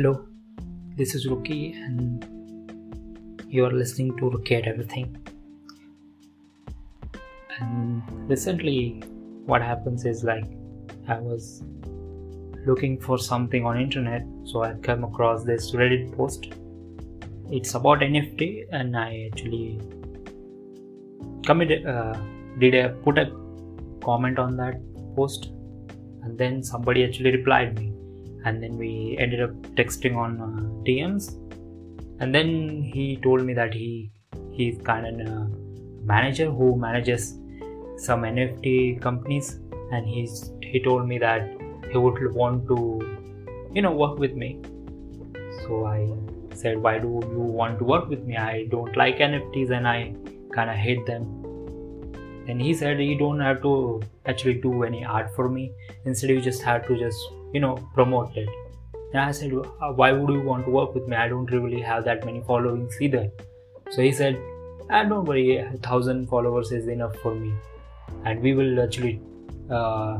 Hello, this is Rookie, and you are listening to Rookie at Everything. And recently, what happens is like I was looking for something on internet, so I came across this Reddit post. It's about NFT, and I actually committed, uh, did a put a comment on that post, and then somebody actually replied me and then we ended up texting on uh, DMs. And then he told me that he he's kind of a manager who manages some NFT companies, and he's he told me that he would want to you know work with me. So I said, why do you want to work with me? I don't like NFTs and I kind of hate them. And he said you don't have to actually do any art for me. Instead, you just have to just you know promoted. And i said uh, why would you want to work with me? I don't really have that many followings either. So he said ah, don't worry a thousand followers is enough for me. And we will actually uh,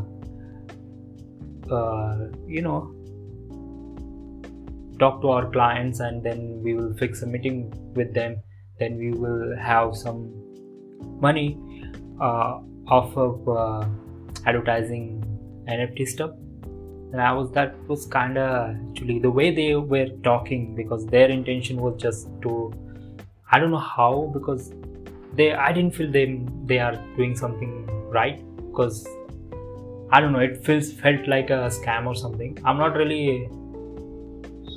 uh, you know talk to our clients and then we will fix a meeting with them. Then we will have some money uh, off of uh, advertising nft stuff and i was that was kind of actually the way they were talking because their intention was just to i don't know how because they i didn't feel them they are doing something right because i don't know it feels felt like a scam or something. I'm not really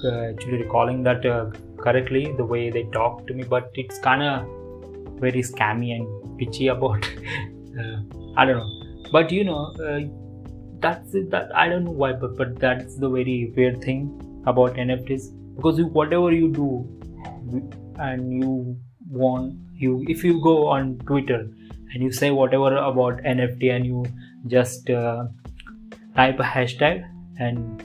uh, actually recalling that uh, correctly the way they talk to me but it's kind of very scammy and pitchy about uh, i don't know. But you know uh, that's it that i don't know why but, but that's the very weird thing about nfts because you, whatever you do and you want you if you go on twitter and you say whatever about nft and you just uh, type a hashtag and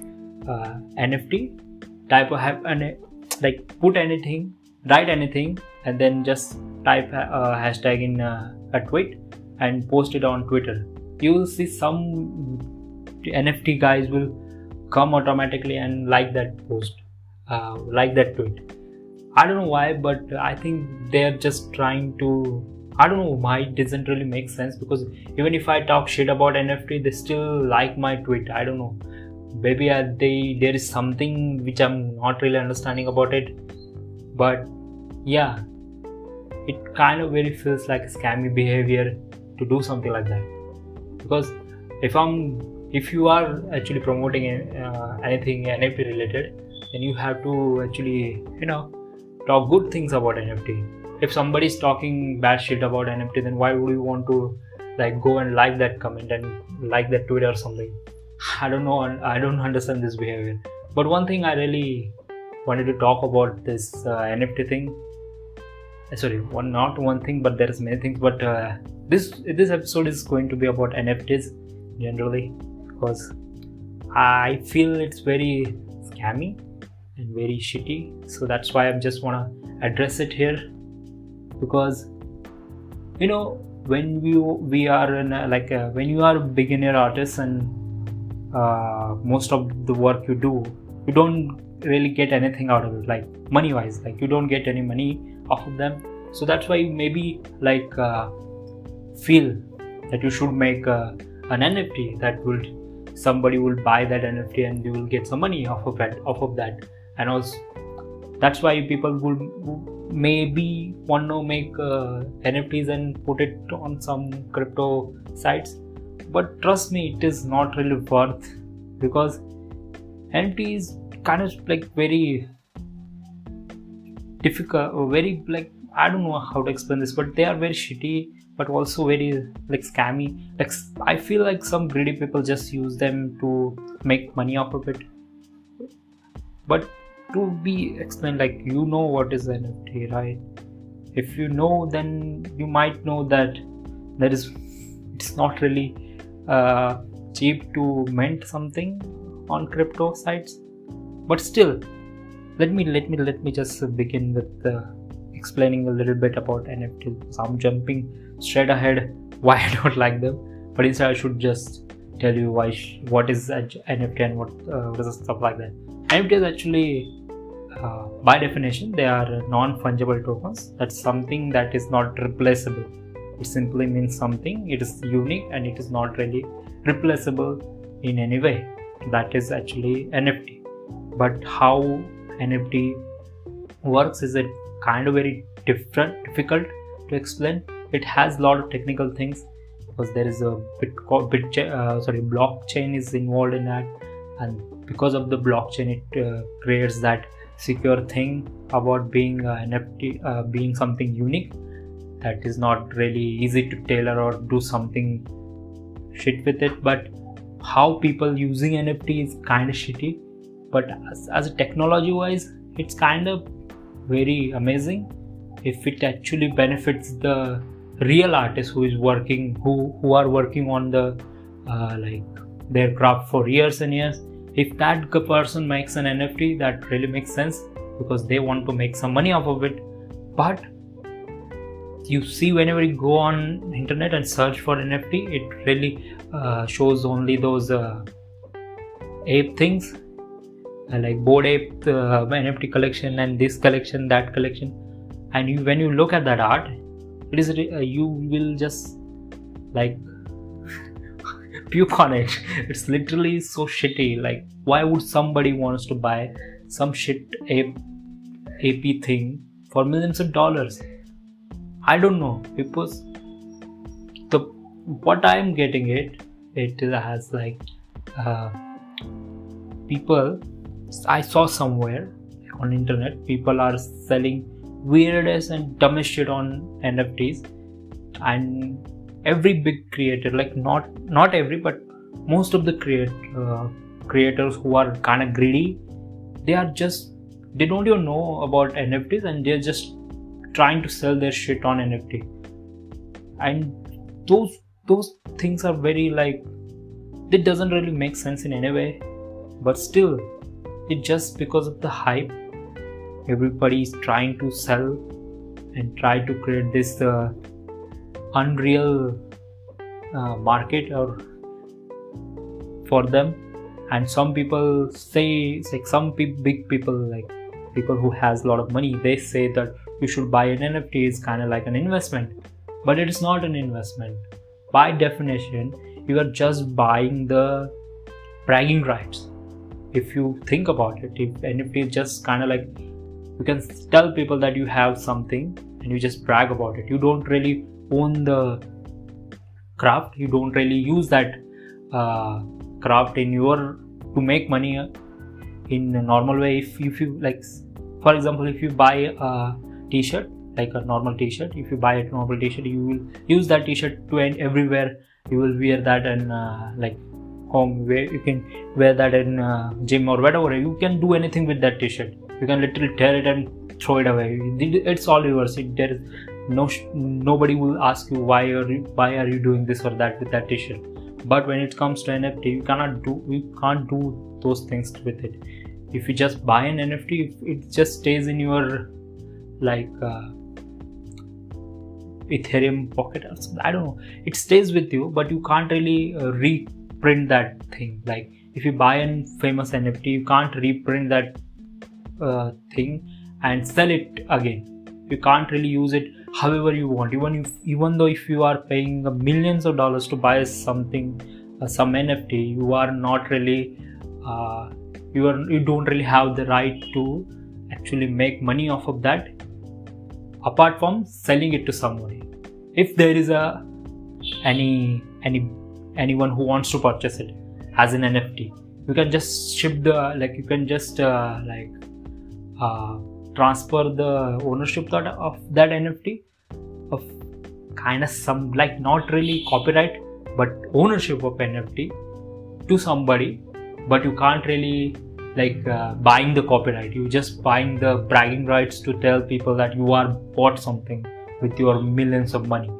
uh, nft type a have and like put anything write anything and then just type a, hashtag in a tweet and post it on twitter. You will see some nft guys will come automatically and like that post uh, like that tweet. I don't know why but i think they're just trying to i don't know why it doesn't really make sense because even if i talk shit about nft they still like my tweet. I don't know. Maybe uh, they there is something which i'm not really understanding about it. But yeah it kind of very feels like scammy behavior to do something like that. Because if i'm if you are actually promoting uh, anything NFT related, then you have to actually you know talk good things about NFT. If somebody is talking bad shit about NFT, then why would you want to like go and like that comment and like that tweet or something? I don't know. I don't understand this behavior. But one thing I really wanted to talk about this uh, NFT thing. Uh, sorry, one not one thing, but there's many things. But uh, this this episode is going to be about NFTs generally because I feel it's very scammy and very shitty. So that's why I just want to address it here because you know when we we are in a, like a, when you are a beginner artist and uh, most of the work you do you don't really get anything out of it like money wise like you don't get any money off of them so that's why you maybe like uh, feel that you should make uh, an nft that will somebody will buy that nft and you will get some money off of that off of that. And also that's why people will maybe want to make uh, nfts and put it on some crypto sites. But trust me it is not really worth because nft is kind of like very difficult very like i don't know how to explain this but they are very shitty but also very like scammy. Like i feel like some greedy people just use them to make money off of it. But to be explained like you know what is nft right? If you know then you might know that that is it's not really uh, cheap to mint something on crypto sites. But still let me let me let me just begin with uh, explaining a little bit about nft so i'm jumping straight ahead why I don't like them, but instead I should just tell you why sh- what is NFT and what uh, what is stuff like that. NFTs actually, uh, by definition, they are non-fungible tokens. That's something that is not replaceable. It simply means something. It is unique and it is not really replaceable in any way. That is actually NFT. But how NFT works is a kind of very different, difficult to explain. It has a lot of technical things because there is a bit, bit uh, sorry blockchain is involved in that and because of the blockchain it uh, creates that secure thing about being uh, nft uh, being something unique that is not really easy to tailor or do something shit with it. But how people using nft is kind of shitty but as, as a technology wise it's kind of very amazing if it actually benefits the real artists who is working who who are working on the uh, like their craft for years and years. If that person makes an nft that really makes sense because they want to make some money off of it. But you see whenever you go on internet and search for nft it really uh, shows only those uh, ape things uh, like bored ape uh, nft collection and this collection that collection. And you, when you look at that art it is uh, you will just like puke on it. It's literally so shitty. Like why would somebody wants to buy some shit ap, ap thing for millions of dollars? I don't know because the what i'm getting it it has like uh, people i saw somewhere on internet people are selling weirdest and dumbest shit on nfts and every big creator like not not every but most of the create uh, creators who are kind of greedy they are just they don't even know about nfts and they're just trying to sell their shit on nft and those those things are very like it doesn't really make sense in any way. But still it just because of the hype everybody is trying to sell and try to create this uh, unreal uh, market or for them. And some people say like some big people like people who has a lot of money they say that you should buy an nft is kind of like an investment but it is not an investment. By definition you are just buying the bragging rights. If you think about it if nft is just kind of like you can tell people that you have something and you just brag about it. You don't really own the craft. You don't really use that uh, craft in your to make money in a normal way. If, if you like for example if you buy a t-shirt like a normal t-shirt if you buy a normal t-shirt you will use that t-shirt to end everywhere. You will wear that and uh, like home where you can wear that in uh, gym or whatever. You can do anything with that t-shirt you can literally tear it and throw it away. It's all yours. It, there is no nobody will ask you why are you why are you doing this or that with that t-shirt. But when it comes to nft you cannot do you can't do those things with it. If you just buy an nft it just stays in your like uh, ethereum pocket or something i don't know. It stays with you but you can't really uh, reprint that thing. Like if you buy a famous nft you can't reprint that uh, thing and sell it again. You can't really use it however you want. Even if even though if you are paying millions of dollars to buy something uh, some nft you are not really uh, you are you don't really have the right to actually make money off of that apart from selling it to somebody. If there is a any any anyone who wants to purchase it as an nft you can just ship the like you can just uh, like uh, transfer the ownership of that NFT of kind of some like not really copyright but ownership of NFT to somebody but you can't really like uh, buying the copyright. You just buying the bragging rights to tell people that you are bought something with your millions of money.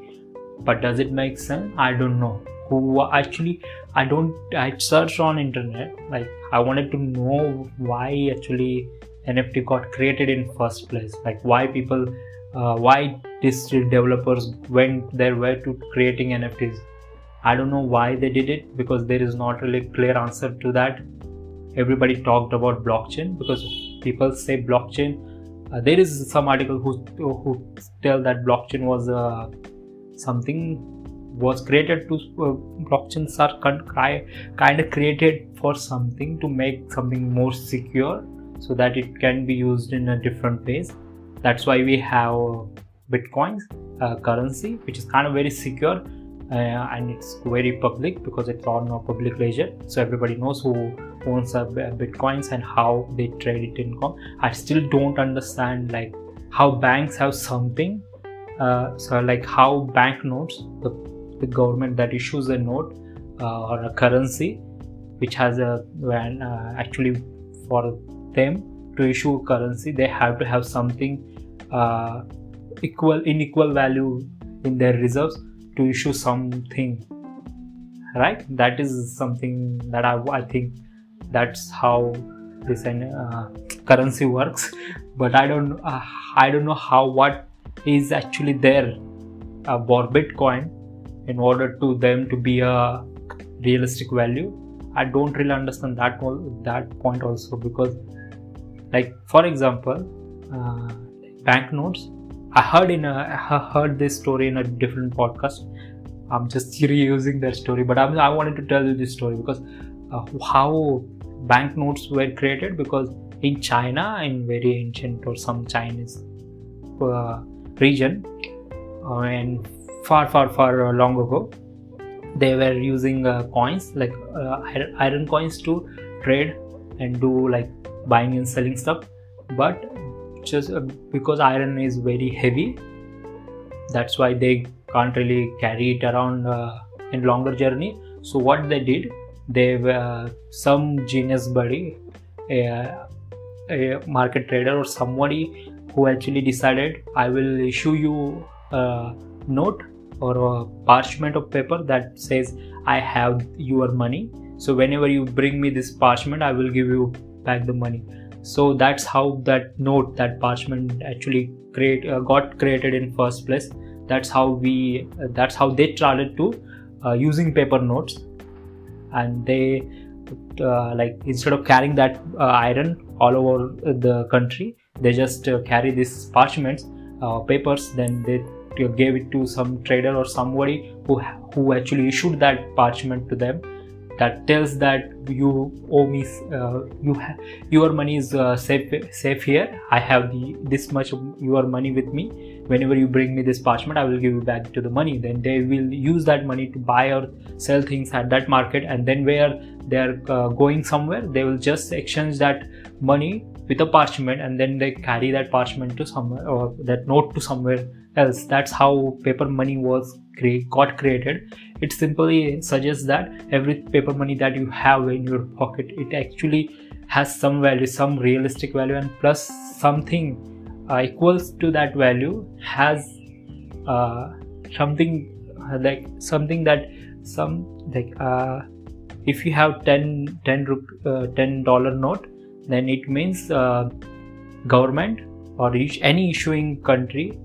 But does it make sense? I don't know. Who actually i don't i searched on internet like i wanted to know why actually nft got created in first place. Like why people uh, why digital developers went their way to creating nfts i don't know why they did it because there is not really clear answer to that. Everybody talked about blockchain because people say blockchain uh, there is some article who who tell that blockchain was uh, something was created to uh, blockchains are kind of created for something to make something more secure so that it can be used in a different ways. That's why we have bitcoins uh, currency which is kind of very secure uh, and it's very public because it's on a public ledger. So everybody knows who owns a bitcoins and how they trade it in com. I still don't understand like how banks have something uh, so like how banknotes the, the government that issues a note uh, or a currency which has a when uh, actually for them to issue currency they have to have something uh, equal in equal value in their reserves to issue something right? That is something that i, I think that's how this uh, currency works. But i don't uh, i don't know how what is actually there uh, for bitcoin in order to them to be a realistic value. I don't really understand that that point also because like for example uh, banknotes. I heard in a I heard this story in a different podcast. I'm just reusing that story but I'm, i wanted to tell you this story because uh, how banknotes were created because in China, in very ancient or some Chinese uh, region, uh, and far, far, far long ago, they were using uh, coins like uh, iron coins to trade and do like buying and selling stuff. But just uh, because iron is very heavy, that's why they can't really carry it around uh, in longer journey. So what they did, they were some genius buddy a, a market trader or somebody who actually decided i will issue you a note or a parchment of paper that says i have your money so whenever you bring me this parchment i will give you back the money. So that's how that note that parchment actually create uh, got created in first place. That's how we uh, that's how they started to uh, using paper notes. And they uh, like instead of carrying that uh, iron all over the country they just uh, carry these parchments papers. Then they gave it to some trader or somebody who who actually issued that parchment to them that tells that you owe me uh, you ha- your money is uh, safe safe here. I have the this much of your money with me. Whenever you bring me this parchment i will give you back to the money. Then they will use that money to buy or sell things at that market. And then where they are uh, going somewhere they will just exchange that money with a parchment and then they carry that parchment to somewhere or that note to somewhere else. That's how paper money was cre- got created. It simply suggests that every paper money that you have in your pocket it actually has some value some realistic value and plus something uh, equals to that value has uh, something uh, like something that some like uh, if you have 10 10 uh, 10 dollar note then it means uh, government or any issuing country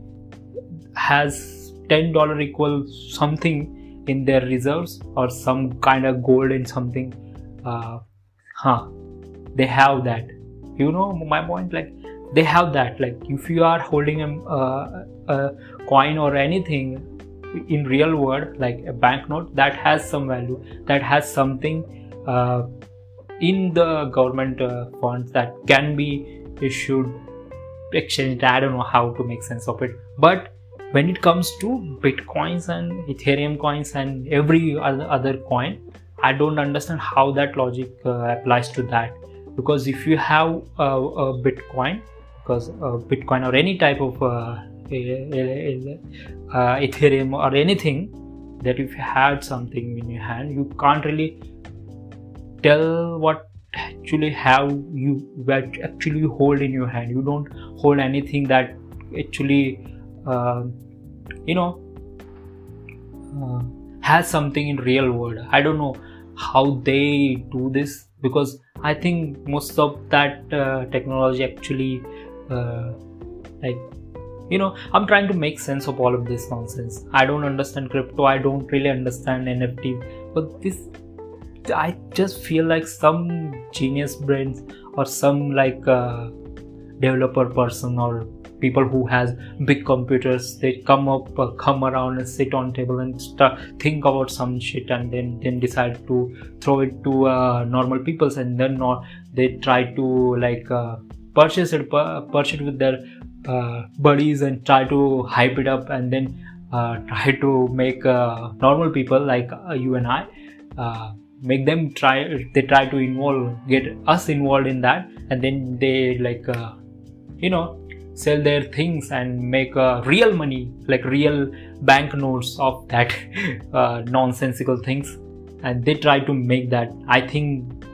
has 10 dollar equal something in their reserves or some kind of gold in something uh, huh they have that. You know my point like they have that. Like if you are holding a, uh, a coin or anything in real world like a banknote that has some value that has something uh, in the government uh, funds that can be issued exchanged i don't know how to make sense of it. But when it comes to bitcoins and ethereum coins and every other, coin i don't understand how that logic uh, applies to that. Because if you have a, a bitcoin because uh, bitcoin or any type of uh, ethereum or anything that if you had something in your hand you can't really tell what actually have you what actually you hold in your hand. You don't hold anything that actually uh, you know uh, has something in real world. I don't know how they do this because i think most of that uh, technology actually uh, like you know i'm trying to make sense of all of this nonsense. I don't understand crypto. I don't really understand nft but this I just feel like some genius brains or some like uh, developer person or people who has big computers they come up uh, come around and sit on table and start think about some shit and then then decide to throw it to uh, normal peoples and then or they try to like uh, purchase it purchase it with their uh, buddies and try to hype it up and then uh, try to make normal people like you and I make them try they try to involve get us involved in that and then they like uh, you know sell their things and make uh, real money like real banknotes of that uh, nonsensical things. And they try to make that. I think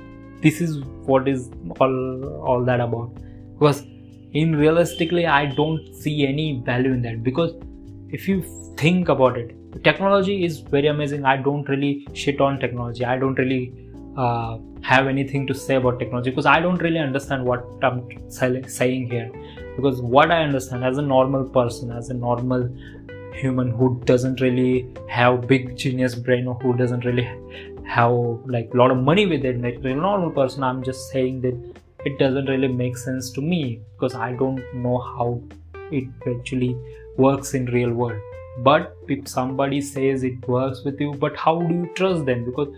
this is what is all all that about. Because in realistically i don't see any value in that. Because if you think about it technology is very amazing. I don't really shit on technology. I don't really uh, have anything to say about technology because i don't really understand what i'm saying here. Because what i understand as a normal person as a normal human who doesn't really have big genius brain or who doesn't really have like a lot of money with it like a normal person i'm just saying that it doesn't really make sense to me because i don't know how it actually works in real world but if somebody says it works with you but how do you trust them? Because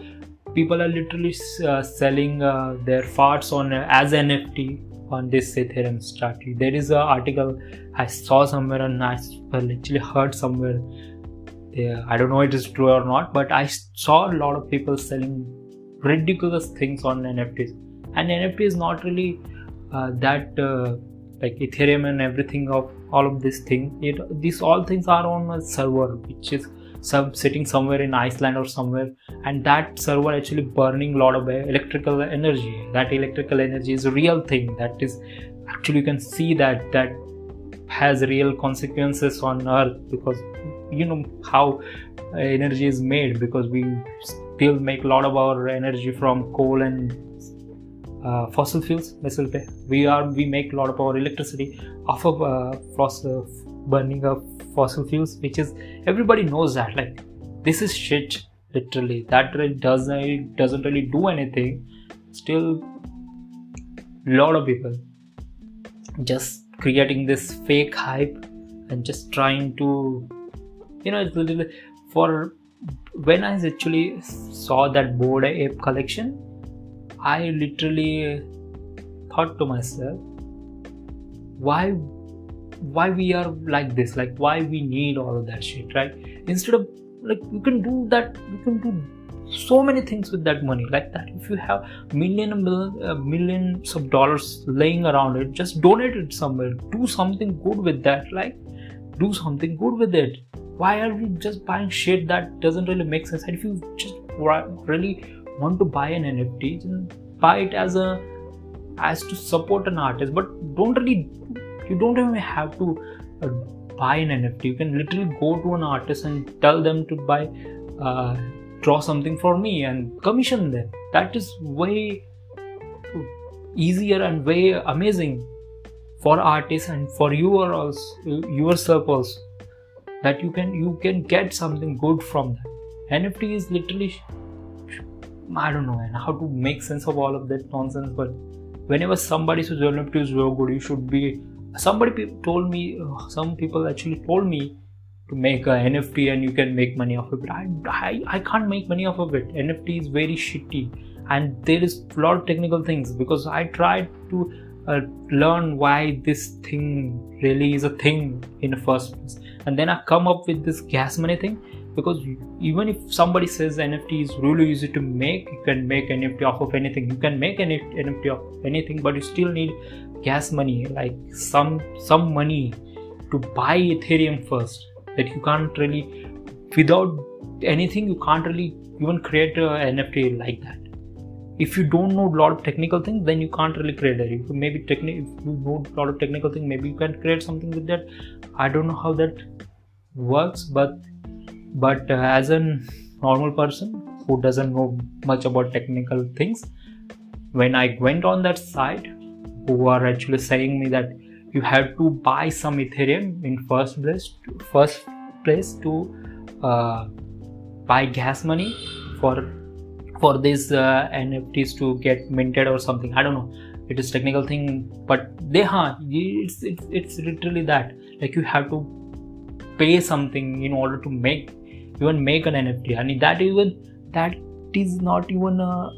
people are literally uh, selling uh, their farts on uh, as nft on this ethereum strategy there is an article i saw somewhere and i literally heard somewhere. Yeah, i don't know if it is true or not but i saw a lot of people selling ridiculous things on nfts and nft is not really uh, that uh, like ethereum and everything of all of this thing. It these all things are on a server which is some sitting somewhere in iceland or somewhere and that server actually burning a lot of electrical energy. That electrical energy is a real thing. That is actually you can see that that has real consequences on earth because you know how uh, energy is made because we still make a lot of our energy from coal and uh, fossil fuels we are we make a lot of our electricity off of uh, fossil burning of fossil fuels which is everybody knows that like this is shit literally. That really doesn't doesn't really do anything. Still lot of people just creating this fake hype and just trying to you know it's little for when i actually saw that bored Ape collection I literally thought to myself, why why we are like this? Like why we need all of that shit right? Instead of like we can do that we can do so many things with that money. Like that if you have million uh, millions of dollars laying around it just donate it somewhere. Do something good with that like do something good with it. Why are we just buying shit that doesn't really make sense? And if you just really want to buy an nft then buy it as a as to support an artist. But don't really you don't even have to uh, buy an nft you can literally go to an artist and tell them to buy uh, draw something for me and commission them. That is way easier and way amazing for artists and for you or also also that you can you can get something good from that. Nft is literally I don't know and how to make sense of all of that nonsense. But whenever somebody says is so good, you should be. Somebody told me, uh, some people actually told me to make a NFT and you can make money off of it. I, I, I can't make money off of it. NFT is very shitty and there is a lot of technical things because I tried to uh, learn why this thing really is a thing in the first place and then I come up with this gas money thing because even if somebody says nft is really easy to make you can make nft off of anything. You can make an nft of anything but you still need gas money like some some money to buy ethereum first that you can't really without anything you can't really even create an nft like that. If you don't know a lot of technical things then you can't really create it. If you maybe techni- if you know a lot of technical things maybe you can create something with that. I don't know how that works but but uh, as a normal person who doesn't know much about technical things when i went on that site who are actually saying me that you have to buy some ethereum in first place first place to uh, buy gas money for for these uh, nfts to get minted or something. I don't know. It is technical thing but they huh it's, it's it's literally that. Like you have to pay something in order to make even make an nft and that even that is not even a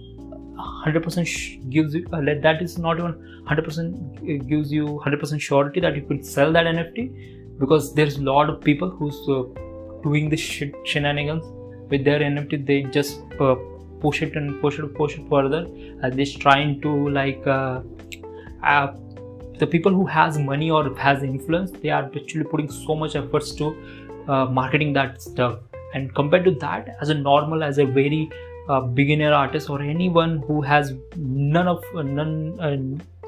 100% gives you uh, that is not even 100% gives you 100% surety that you could sell that nft because there's a lot of people who's uh, doing this shenanigans with their nft they just uh, push it and push it push it further just trying to like uh, uh, the people who has money or has influence they are actually putting so much efforts to uh, marketing that stuff and compared to that as a normal as a very uh, beginner artist or anyone who has none of none uh,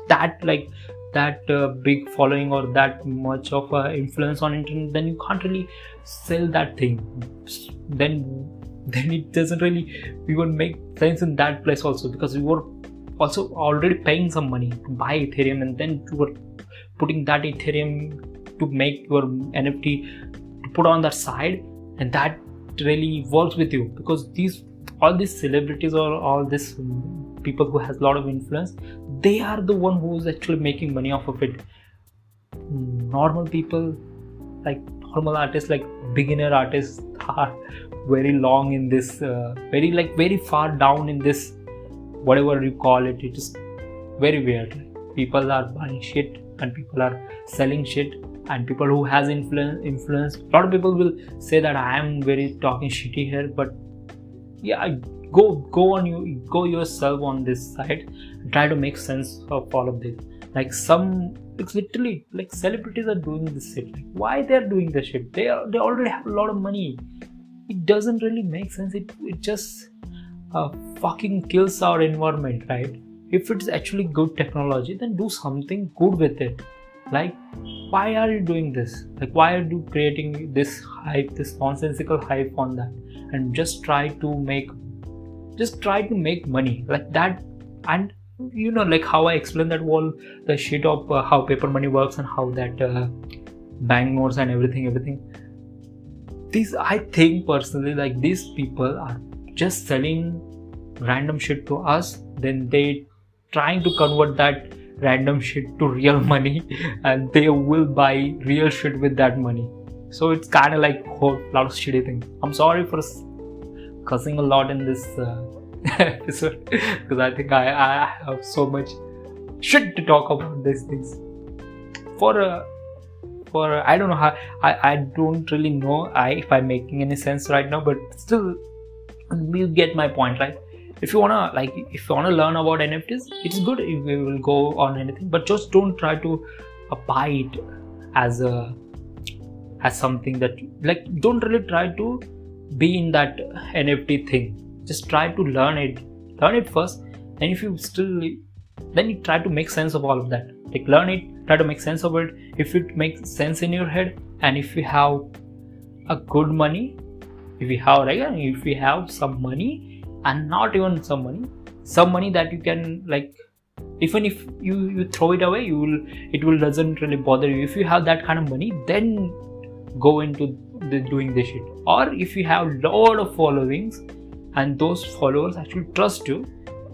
that like that uh, big following or that much of influence on internet then you can't really sell that thing. Then then it doesn't really even make sense in that place also because you were also already paying some money to buy ethereum and then you were putting that ethereum to make your nft to put on that side and that really works with you because these all these celebrities or all these people who has a lot of influence they are the one who's actually making money off of it. Normal people like normal artists like beginner artists are very long in this uh, very like very far down in this whatever you call it it is very weird. People are buying shit and people are selling shit and people who has influence influence a lot of people will say that i am very talking shitty here but yeah go go on you go yourself on this side try to make sense of all of this. Like some it's literally like celebrities are doing this shit. Like why they're doing this shit? They are, they already have a lot of money. It doesn't really make sense. It, it just uh, fucking kills our environment right? If it's actually good technology then do something good with it like why are you doing this? Like why are you creating this hype this nonsensical hype on that? And just try to make just try to make money. Like that and you know like how i explained that whole the shit of uh, how paper money works and how that uh, bank notes and everything everything. These i think personally like these people are just selling random shit to us then they trying to convert that random shit to real money and they will buy real shit with that money. So it's kind of like whole lot of shitty thing. I'm sorry for cussing a lot in this uh, episode because i think I, I have so much shit to talk about these things. For a uh, for I don't know how I, I don't really know I, if I'm making any sense right now, but still you get my point, right? If you wanna like if you wanna learn about NFTs, it's good if we will go on anything, but just don't try to buy it as a as something that like don't really try to be in that NFT thing. Just try to learn it. Learn it first, and if you still then you try to make sense of all of that. Like learn it, try to make sense of it if it makes sense in your head and if you have a good money if you have right if you have some money and not even some money some money that you can like even if you you throw it away you will it will doesn't really bother you if you have that kind of money then go into the doing this shit or if you have lot of followings and those followers actually trust you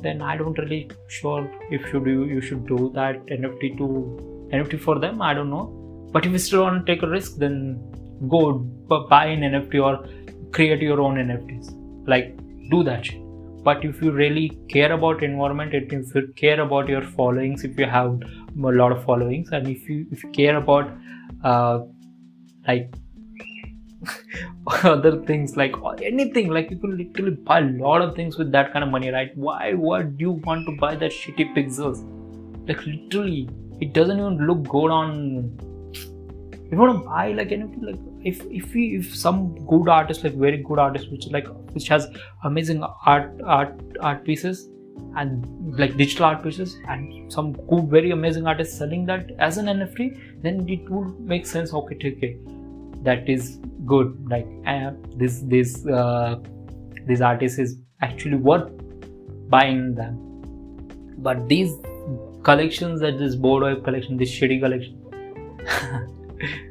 then I don't really sure if should you you should do that NFT to NFT for them. I don't know. But if you still want to take a risk, then go buy an NFT or create your own NFTs. Like do that. But if you really care about environment, if you care about your followings, if you have a lot of followings, and if you if you care about uh, like other things like anything like you can literally buy a lot of things with that kind of money right why what do you want to buy that shitty pixels like literally it doesn't even look good on you want to buy like anything like if if we if some good artist like very good artist which like which has amazing art art art pieces and like digital art pieces and some good very amazing artist selling that as an nft then it would make sense. Okay okay that is good. Like uh, this this uh, this artist is actually worth buying them. But these collections that this bored collection this shitty collection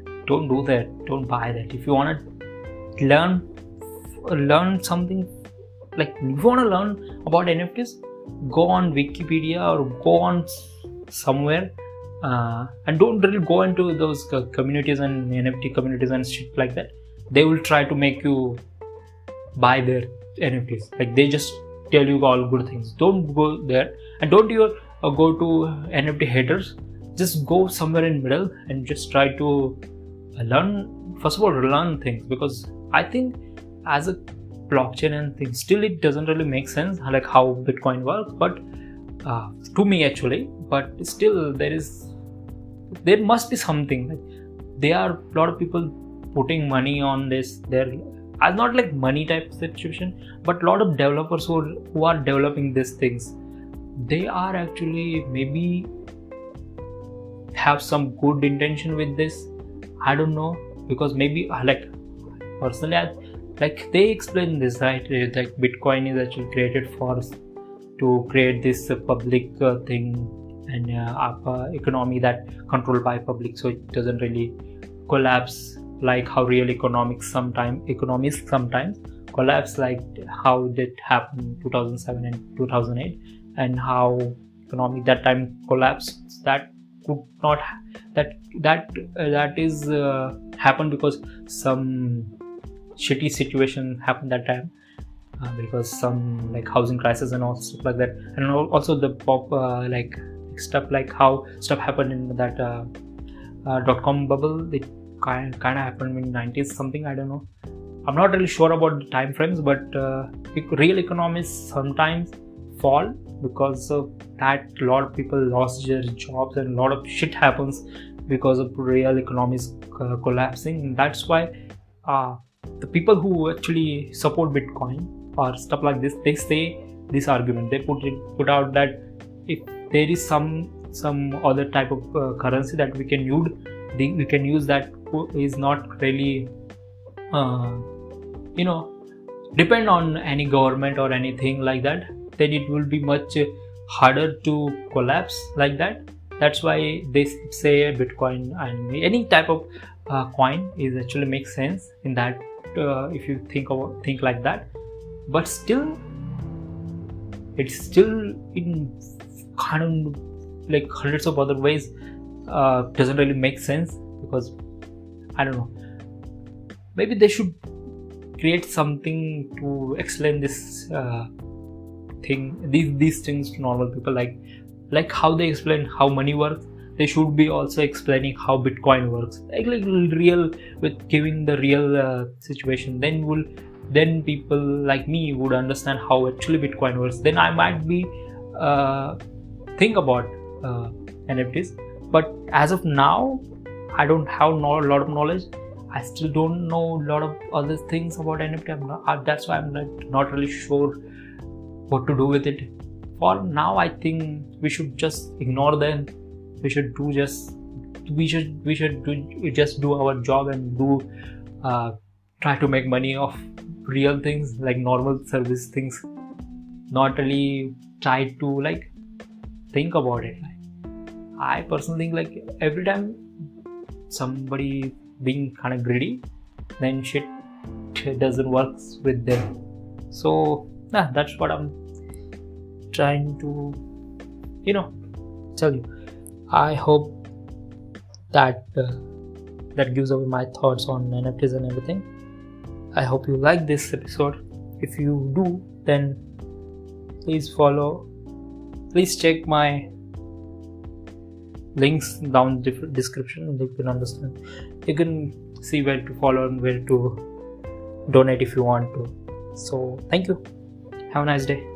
don't do that don't buy that. If you want to learn learn something like if you want to learn about nfts go on wikipedia or go on somewhere uh, and don't really go into those communities and nft communities and shit like that. They will try to make you buy their nfts like they just tell you all good things. Don't go there. And don't you uh, go to nft haters. Just go somewhere in middle and just try to learn first of all learn things because i think as a blockchain and things still it doesn't really make sense like how bitcoin works but uh, to me actually but still there is there must be something like there are a lot of people putting money on this there as not like money type situation but a lot of developers who, who are developing these things. They are actually maybe have some good intention with this i don't know because maybe like personally I, like they explain this right? Like bitcoin is actually created for to create this uh, public uh, thing and uh, uh, economy that controlled by public so it doesn't really collapse like how real economics sometimes economics sometimes collapse like how did happen 2007 and 2008 and how economic that time collapsed that could not that that uh, that is uh, happened because some shitty situation happened that time uh, because some like housing crisis and all stuff like that. And also the pop uh, like stuff like how stuff happened in that uh, uh, dot com bubble it kind kind of happened in 90s something i don't know. I'm not really sure about the time frames but real economists sometimes fall because of that a lot of people lost their jobs and a lot of shit happens because of real economies uh, collapsing. And that's why uh, the people who actually support bitcoin or stuff like this they say this argument. They put it put out that if there is some some other type of uh, currency that we can use we can use that is not really uh, you know depend on any government or anything like that then it will be much harder to collapse like that. That's why they say bitcoin and any type of uh, coin is actually makes sense in that uh, if you think about think like that. But still it's still in kind of like hundreds of other ways uh, doesn't really make sense because i don't know. Maybe they should create something to explain this uh, thing these these things to normal people like like how they explain how money works. They should be also explaining how bitcoin works. Like, like real with giving the real uh, situation then will then people like me would understand how actually bitcoin works. Then i might be uh, think about uh, nfts but as of now i don't have no, a lot of knowledge. I still don't know a lot of other things about nft not, uh, that's why i'm not, not really sure what to do with it. For now i think we should just ignore them. We should do just we should we should do, just do our job and do uh, try to make money off real things like normal service things. Not really try to like think about it. I personally think like every time somebody being kind of greedy then shit doesn't work with them. So yeah that's what i'm trying to you know tell you. I hope that uh, that gives away my thoughts on nfts and everything. I hope you like this episode. If you do then please follow. Please check my links down the description. You can understand. You can see where to follow and where to donate if you want to. So thank you. Have a nice day